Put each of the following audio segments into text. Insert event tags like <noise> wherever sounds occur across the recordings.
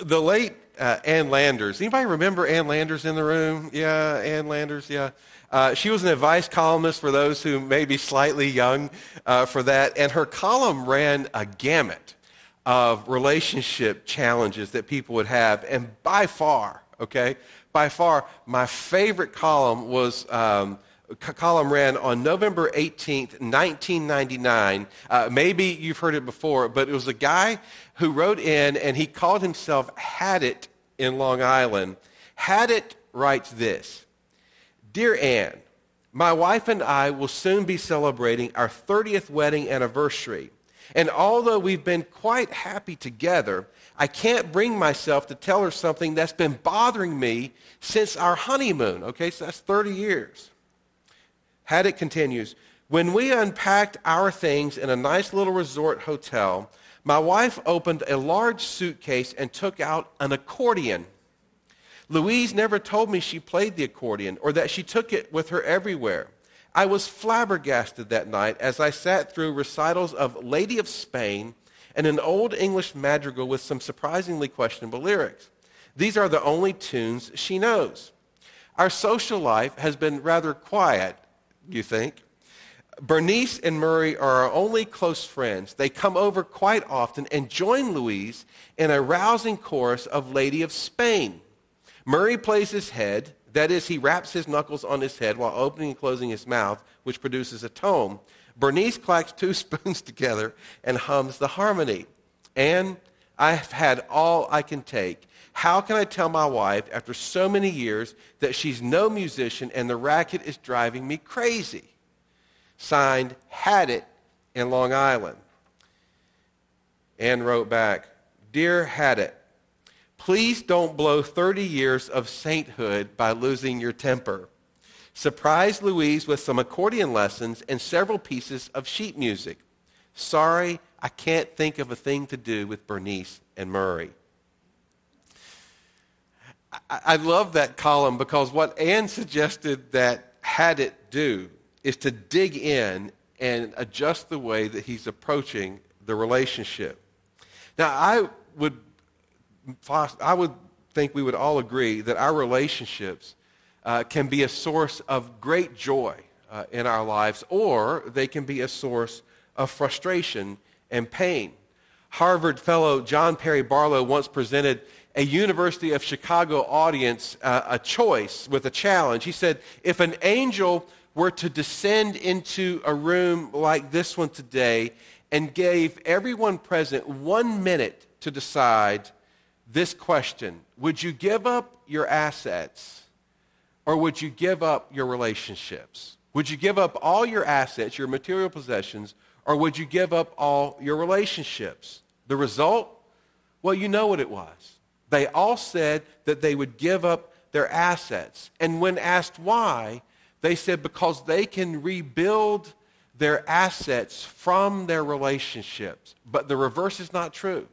the late uh, Ann Landers. Anybody remember Ann Landers in the room? Yeah, Ann Landers, yeah. Uh, she was an advice columnist for those who may be slightly young uh, for that, and her column ran a gamut of relationship challenges that people would have, and by far, okay, by far, my favorite column was um, column ran on November 18th, 1999. Uh, maybe you've heard it before, but it was a guy who wrote in and he called himself Had It in Long Island. Had It writes this Dear Ann, my wife and I will soon be celebrating our 30th wedding anniversary. And although we've been quite happy together, I can't bring myself to tell her something that's been bothering me since our honeymoon. Okay, so that's 30 years. Had it continues, when we unpacked our things in a nice little resort hotel, my wife opened a large suitcase and took out an accordion. Louise never told me she played the accordion or that she took it with her everywhere. I was flabbergasted that night as I sat through recitals of Lady of Spain and an old English madrigal with some surprisingly questionable lyrics. These are the only tunes she knows. Our social life has been rather quiet you think? Bernice and Murray are our only close friends. They come over quite often and join Louise in a rousing chorus of Lady of Spain. Murray plays his head, that is, he raps his knuckles on his head while opening and closing his mouth, which produces a tone. Bernice clacks two <laughs> spoons together and hums the harmony. And I've had all I can take. How can I tell my wife after so many years that she's no musician and the racket is driving me crazy? Signed, Had It in Long Island. Ann wrote back, Dear Had It, please don't blow 30 years of sainthood by losing your temper. Surprise Louise with some accordion lessons and several pieces of sheet music. Sorry, I can't think of a thing to do with Bernice and Murray. I love that column because what Ann suggested that had it do is to dig in and adjust the way that he's approaching the relationship. Now, I would, I would think we would all agree that our relationships uh, can be a source of great joy uh, in our lives, or they can be a source of frustration and pain. Harvard fellow John Perry Barlow once presented a University of Chicago audience uh, a choice with a challenge. He said, if an angel were to descend into a room like this one today and gave everyone present one minute to decide this question Would you give up your assets or would you give up your relationships? Would you give up all your assets, your material possessions, or would you give up all your relationships? The result? Well, you know what it was. They all said that they would give up their assets. And when asked why, they said because they can rebuild their assets from their relationships. But the reverse is not true.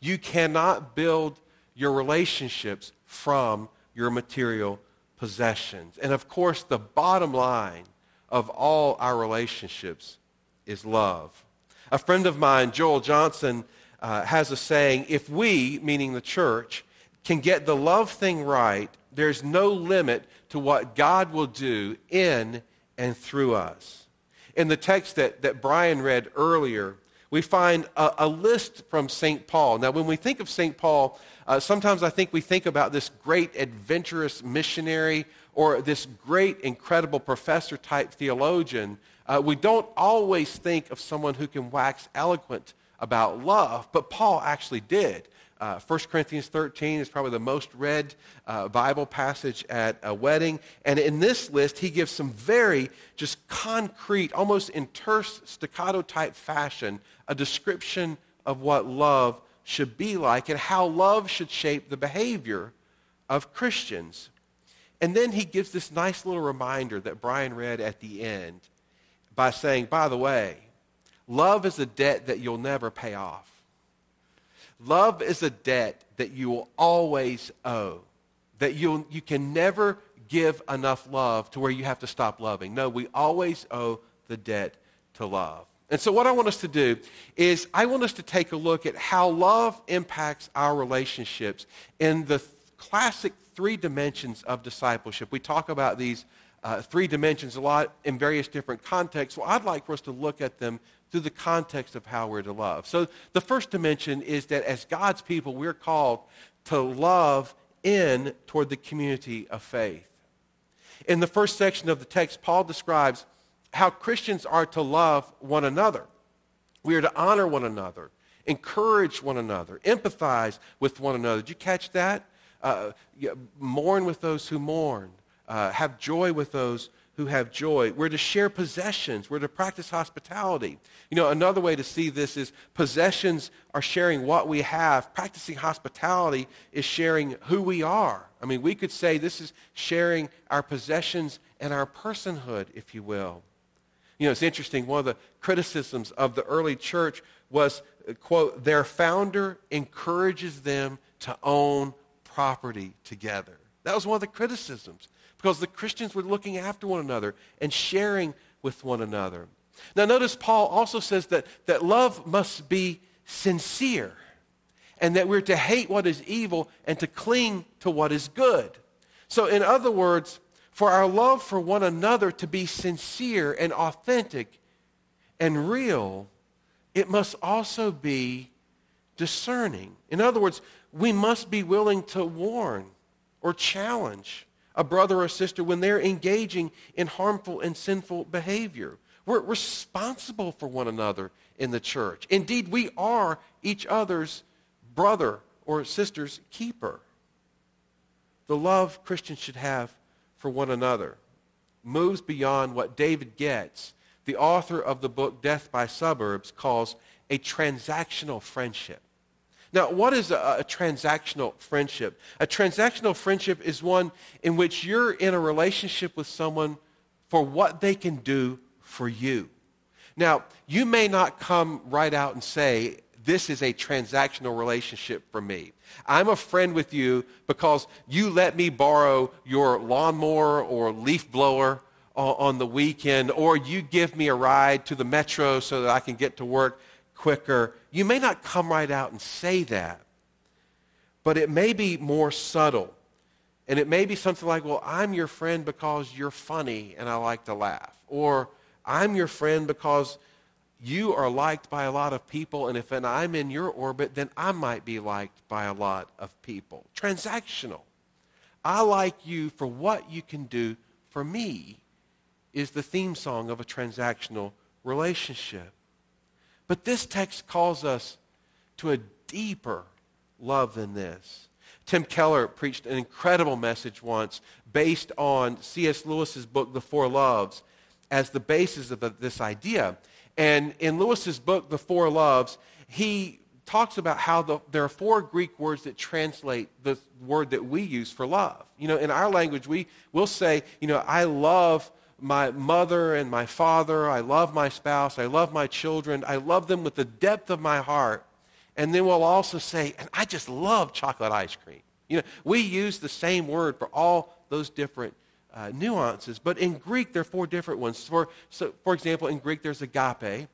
You cannot build your relationships from your material possessions. And of course, the bottom line of all our relationships is love. A friend of mine, Joel Johnson, uh, has a saying if we, meaning the church, can get the love thing right, there's no limit to what God will do in and through us. In the text that, that Brian read earlier, we find a, a list from St. Paul. Now, when we think of St. Paul, uh, sometimes I think we think about this great adventurous missionary or this great, incredible professor type theologian. Uh, we don't always think of someone who can wax eloquent about love, but Paul actually did. Uh, 1 Corinthians 13 is probably the most read uh, Bible passage at a wedding. And in this list, he gives some very just concrete, almost in terse staccato type fashion, a description of what love should be like and how love should shape the behavior of Christians. And then he gives this nice little reminder that Brian read at the end by saying, by the way, Love is a debt that you'll never pay off. Love is a debt that you will always owe, that you'll, you can never give enough love to where you have to stop loving. No, we always owe the debt to love. And so, what I want us to do is, I want us to take a look at how love impacts our relationships in the classic three dimensions of discipleship. We talk about these uh, three dimensions a lot in various different contexts. Well, I'd like for us to look at them through the context of how we're to love. So, the first dimension is that as God's people, we're called to love in toward the community of faith. In the first section of the text, Paul describes how Christians are to love one another. We are to honor one another, encourage one another, empathize with one another. Did you catch that? Uh, mourn with those who mourn, uh, have joy with those who have joy. We're to share possessions. We're to practice hospitality. You know, another way to see this is possessions are sharing what we have. Practicing hospitality is sharing who we are. I mean, we could say this is sharing our possessions and our personhood, if you will. You know, it's interesting. One of the criticisms of the early church was, uh, quote, their founder encourages them to own property together. That was one of the criticisms because the Christians were looking after one another and sharing with one another. Now, notice Paul also says that, that love must be sincere and that we're to hate what is evil and to cling to what is good. So, in other words, for our love for one another to be sincere and authentic and real, it must also be discerning. In other words, we must be willing to warn or challenge a brother or sister when they're engaging in harmful and sinful behavior. We're responsible for one another in the church. Indeed, we are each other's brother or sister's keeper. The love Christians should have for one another moves beyond what David Goetz, the author of the book Death by Suburbs, calls a transactional friendship. Now, what is a, a, transactional friendship? A transactional friendship is one in which you're in a relationship with someone for what they can do for you. Now, you may not come right out and say, this is a transactional relationship for me. I'm a friend with you because you let me borrow your lawnmower or leaf blower on the weekend, or you give me a ride to the metro so that I can get to work quicker. You may not come right out and say that, but it may be more subtle. And it may be something like, well, I'm your friend because you're funny and I like to laugh. Or I'm your friend because you are liked by a lot of people, and if I'm in your orbit, then I might be liked by a lot of people. Transactional. I like you for what you can do for me is the theme song of a transactional relationship. But this text calls us to a deeper love than this. Tim Keller preached an incredible message once based on C.S. Lewis's book, The Four Loves, as the basis of this idea. And in Lewis's book, The Four Loves, he talks about how the, there are four Greek words that translate the word that we use for love. You know, in our language, we will say, you know, I love my mother and my father. I love my spouse. I love my children. I love them with the depth of my heart. And then we'll also say, and I just love chocolate ice cream. You know, we use the same word for all those different uh, nuances. But in Greek, there are four different ones. For, so, for example, in Greek, there's agape,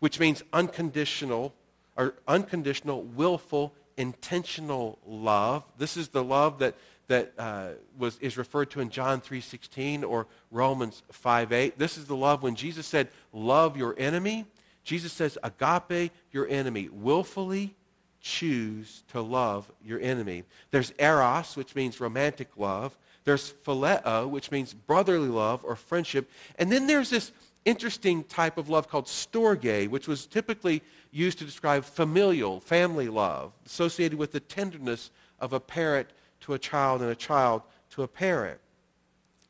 which means unconditional or unconditional, willful, intentional love. This is the love that, that uh, was, is referred to in John 3.16 or Romans 5.8. This is the love when Jesus said, love your enemy. Jesus says, agape your enemy. Willfully choose to love your enemy. There's eros, which means romantic love. There's phileo, which means brotherly love or friendship. And then there's this interesting type of love called storge, which was typically used to describe familial, family love, associated with the tenderness of a parent to a child and a child to a parent.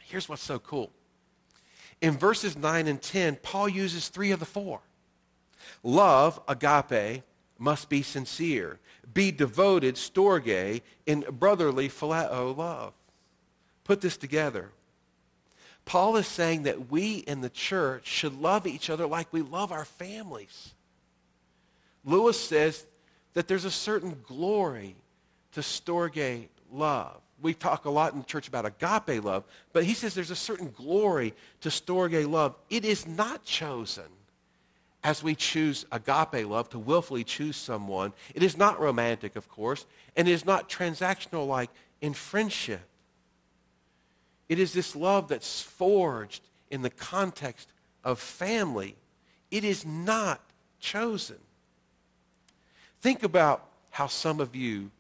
Here's what's so cool. In verses 9 and 10, Paul uses three of the four. Love, agape, must be sincere. Be devoted, storge, in brotherly phileo love put this together. Paul is saying that we in the church should love each other like we love our families. Lewis says that there's a certain glory to storge love. We talk a lot in church about agape love, but he says there's a certain glory to storge love. It is not chosen as we choose agape love, to willfully choose someone, it is not romantic, of course, and it is not transactional like in friendship. It is this love that's forged in the context of family. It is not chosen. Think about how some of you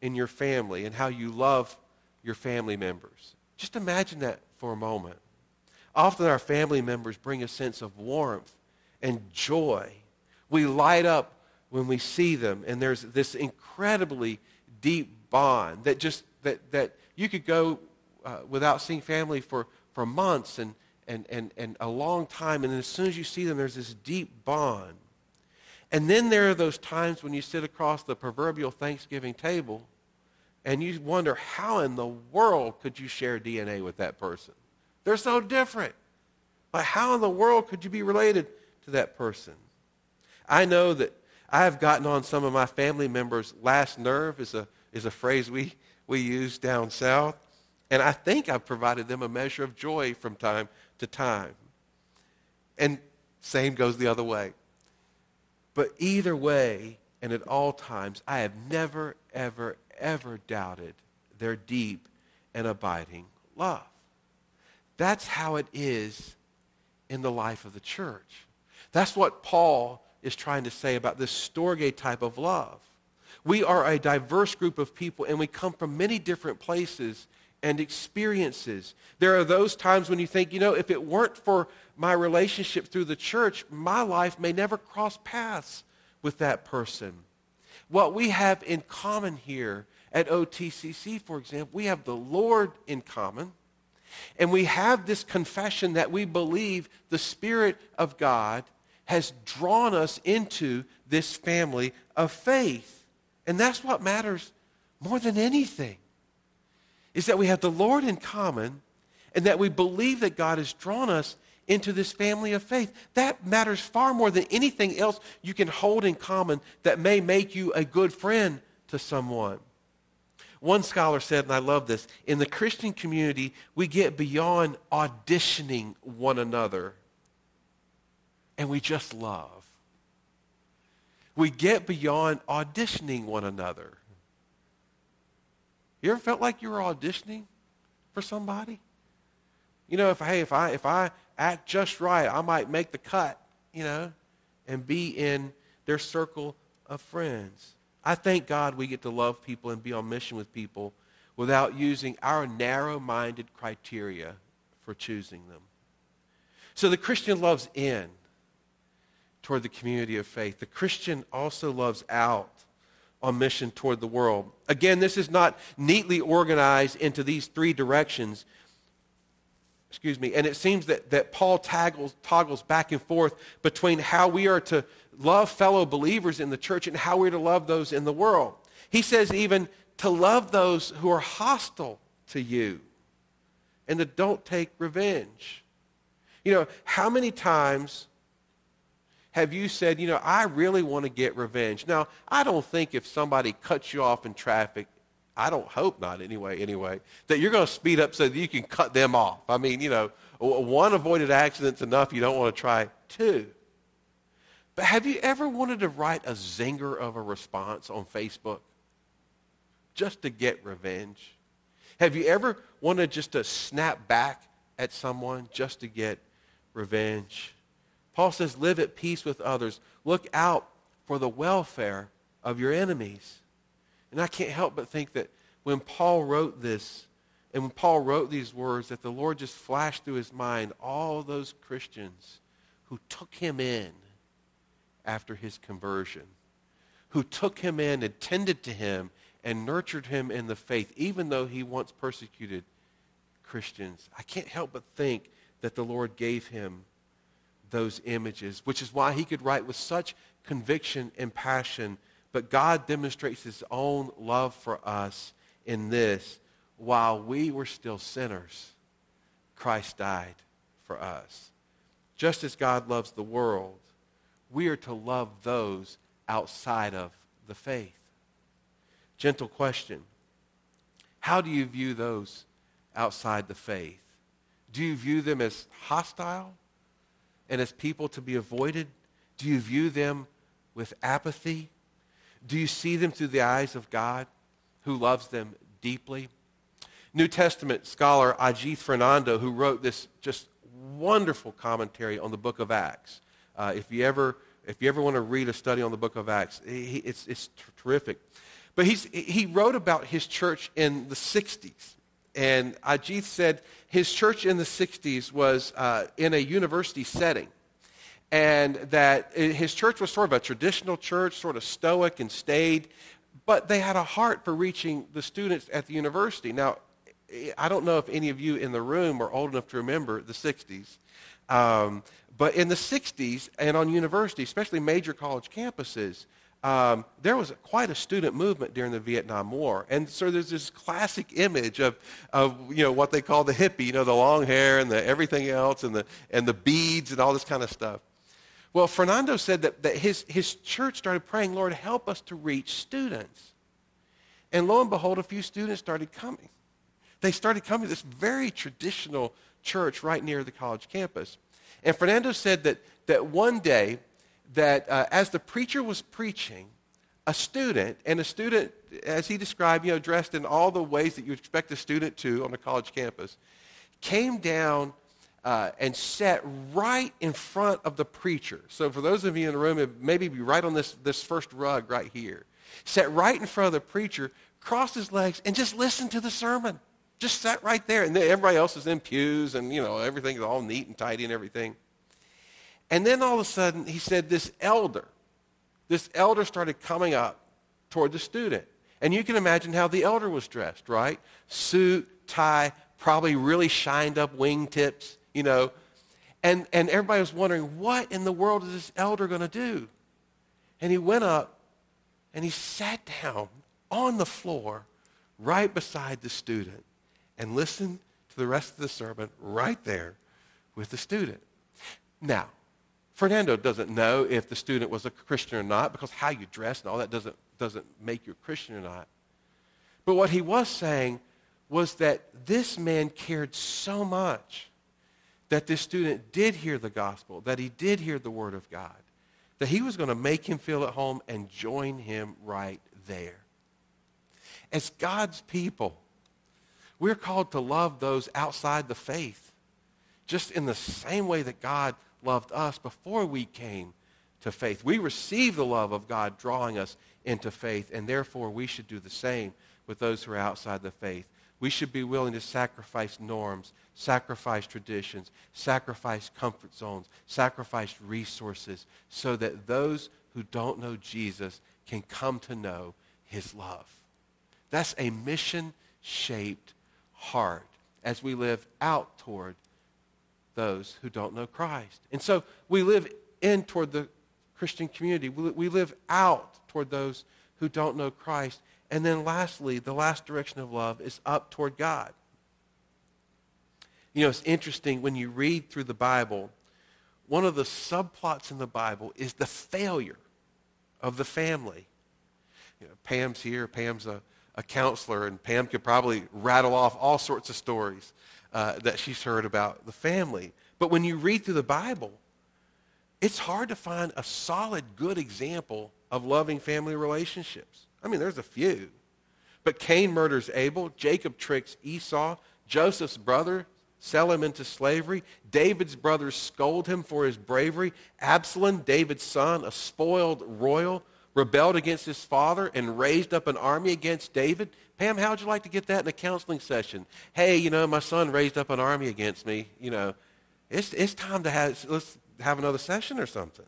in your family and how you love your family members. Just imagine that for a moment. Often our family members bring a sense of warmth and joy. We light up when we see them, and there's this incredibly deep bond that just that, that you could go uh, without seeing family for, for months and, and, and, and a long time, and then as soon as you see them, there's this deep bond. And then there are those times when you sit across the proverbial Thanksgiving table and you wonder how in the world could you share DNA with that person? They're so different. Like, how in the world could you be related to that person? I know that I have gotten on some of my family members' last nerve is a, is a phrase we, we use down south. And I think I've provided them a measure of joy from time to time. And same goes the other way. But either way, and at all times, I have never, ever, ever doubted their deep and abiding love. That's how it is in the life of the church. That's what Paul is trying to say about this storge type of love. We are a diverse group of people, and we come from many different places and experiences. There are those times when you think, you know, if it weren't for my relationship through the church, my life may never cross paths with that person. What we have in common here at OTCC, for example, we have the Lord in common. And we have this confession that we believe the Spirit of God has drawn us into this family of faith. And that's what matters more than anything is that we have the Lord in common and that we believe that God has drawn us into this family of faith. That matters far more than anything else you can hold in common that may make you a good friend to someone. One scholar said, and I love this, in the Christian community, we get beyond auditioning one another and we just love. We get beyond auditioning one another. You ever felt like you were auditioning for somebody? You know, if hey, if I if I act just right, I might make the cut, you know, and be in their circle of friends. I thank God we get to love people and be on mission with people without using our narrow-minded criteria for choosing them. So the Christian loves in toward the community of faith. The Christian also loves out on mission toward the world. Again, this is not neatly organized into these three directions. Excuse me. And it seems that, that Paul taggles, toggles back and forth between how we are to love fellow believers in the church and how we're to love those in the world. He says even to love those who are hostile to you and to don't take revenge. You know, how many times have you said, you know, I really want to get revenge? Now, I don't think if somebody cuts you off in traffic, I don't hope not anyway, anyway, that you're going to speed up so that you can cut them off. I mean, you know, one avoided accident's enough. You don't want to try two. But have you ever wanted to write a zinger of a response on Facebook just to get revenge? Have you ever wanted just to snap back at someone just to get revenge? Paul says, live at peace with others. Look out for the welfare of your enemies. And I can't help but think that when Paul wrote this, and when Paul wrote these words, that the Lord just flashed through his mind all those Christians who took him in after his conversion, who took him in and tended to him and nurtured him in the faith, even though he once persecuted Christians. I can't help but think that the Lord gave him those images, which is why he could write with such conviction and passion. But God demonstrates his own love for us in this. While we were still sinners, Christ died for us. Just as God loves the world, we are to love those outside of the faith. Gentle question. How do you view those outside the faith? Do you view them as hostile? And as people to be avoided? Do you view them with apathy? Do you see them through the eyes of God who loves them deeply? New Testament scholar Ajith Fernando, who wrote this just wonderful commentary on the book of Acts. Uh, if, you ever, if you ever want to read a study on the book of Acts, it's, it's terrific. But he's, he wrote about his church in the 60s. And Ajith said his church in the 60s was uh, in a university setting. And that his church was sort of a traditional church, sort of stoic and staid, but they had a heart for reaching the students at the university. Now, I don't know if any of you in the room are old enough to remember the 60s. Um, but in the 60s and on universities, especially major college campuses, um, there was quite a student movement during the Vietnam War. And so there's this classic image of, of you know, what they call the hippie, you know, the long hair and the everything else and the, and the beads and all this kind of stuff. Well, Fernando said that, that his, his church started praying, Lord, help us to reach students. And lo and behold, a few students started coming. They started coming to this very traditional church right near the college campus. And Fernando said that, that one day, that uh, as the preacher was preaching, a student, and a student, as he described, you know, dressed in all the ways that you expect a student to on a college campus, came down uh, and sat right in front of the preacher. So for those of you in the room, it maybe be right on this, this first rug right here. Sat right in front of the preacher, crossed his legs, and just listened to the sermon. Just sat right there. And everybody else is in pews, and, you know, everything's all neat and tidy and everything. And then all of a sudden, he said this elder, this elder started coming up toward the student. And you can imagine how the elder was dressed, right? Suit, tie, probably really shined up wingtips, you know. And, and everybody was wondering, what in the world is this elder going to do? And he went up and he sat down on the floor right beside the student and listened to the rest of the sermon right there with the student. Now, Fernando doesn't know if the student was a Christian or not because how you dress and all that doesn't, doesn't make you a Christian or not. But what he was saying was that this man cared so much that this student did hear the gospel, that he did hear the word of God, that he was going to make him feel at home and join him right there. As God's people, we're called to love those outside the faith, just in the same way that God loved us before we came to faith. We receive the love of God drawing us into faith, and therefore we should do the same with those who are outside the faith. We should be willing to sacrifice norms, sacrifice traditions, sacrifice comfort zones, sacrifice resources so that those who don't know Jesus can come to know his love. That's a mission-shaped heart as we live out toward those who don't know Christ. And so we live in toward the Christian community. We live out toward those who don't know Christ. And then lastly, the last direction of love is up toward God. You know, it's interesting when you read through the Bible, one of the subplots in the Bible is the failure of the family. You know, Pam's here. Pam's a, a counselor, and Pam could probably rattle off all sorts of stories uh, that she's heard about the family. But when you read through the Bible, it's hard to find a solid, good example of loving family relationships. I mean, there's a few. But Cain murders Abel. Jacob tricks Esau. Joseph's brother sell him into slavery. David's brothers scold him for his bravery. Absalom, David's son, a spoiled royal, rebelled against his father and raised up an army against David. Pam, how'd you like to get that in a counseling session? Hey, you know, my son raised up an army against me. You know, it's, it's time to have, let's have another session or something.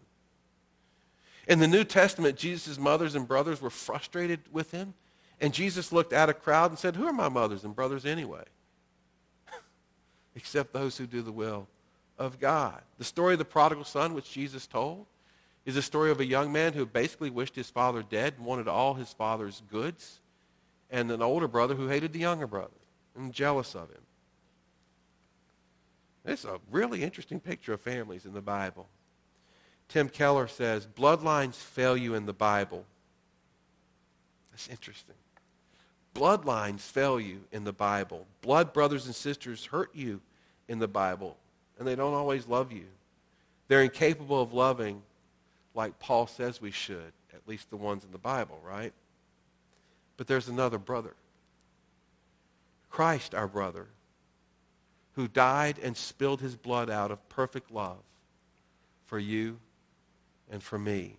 In the New Testament, Jesus' mothers and brothers were frustrated with him. And Jesus looked at a crowd and said, Who are my mothers and brothers anyway? <laughs> Except those who do the will of God. The story of the prodigal son, which Jesus told, is a story of a young man who basically wished his father dead and wanted all his father's goods and an older brother who hated the younger brother and jealous of him. It's a really interesting picture of families in the Bible. Tim Keller says, bloodlines fail you in the Bible. That's interesting. Bloodlines fail you in the Bible. Blood brothers and sisters hurt you in the Bible, and they don't always love you. They're incapable of loving like Paul says we should, at least the ones in the Bible, right? But there's another brother. Christ, our brother, who died and spilled his blood out of perfect love for you and for me.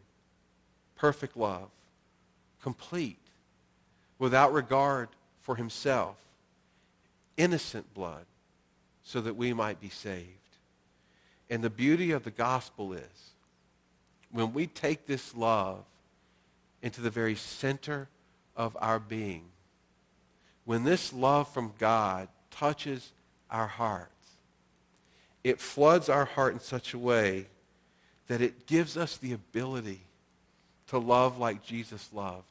Perfect love, complete, without regard for himself, innocent blood, so that we might be saved. And the beauty of the gospel is when we take this love into the very center of our being, when this love from God touches our hearts, it floods our heart in such a way that it gives us the ability to love like Jesus loved.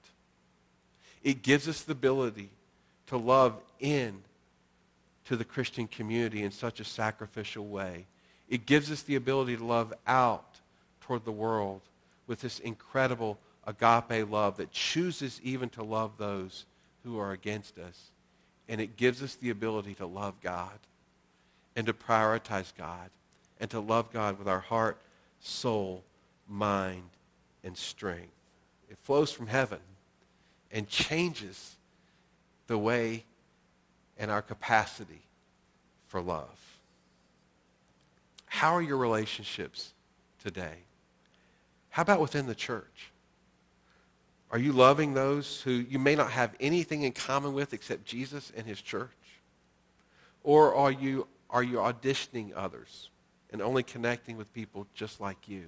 It gives us the ability to love in to the Christian community in such a sacrificial way. It gives us the ability to love out toward the world with this incredible agape love that chooses even to love those who are against us. And it gives us the ability to love God and to prioritize God and to love God with our heart, soul, mind, and strength. It flows from heaven and changes the way and our capacity for love. How are your relationships today? How about within the church? Are you loving those who you may not have anything in common with except Jesus and his church? Or are you, are you auditioning others and only connecting with people just like you?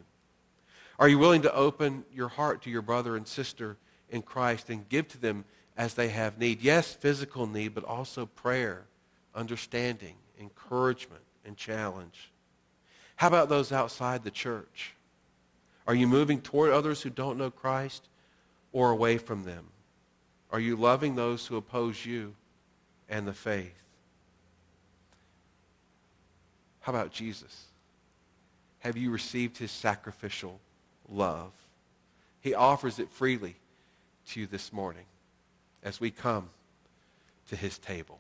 Are you willing to open your heart to your brother and sister in Christ and give to them as they have need? Yes, physical need, but also prayer, understanding, encouragement, and challenge. How about those outside the church? Are you moving toward others who don't know Christ or away from them? Are you loving those who oppose you and the faith? How about Jesus? Have you received his sacrificial love? He offers it freely to you this morning as we come to his table.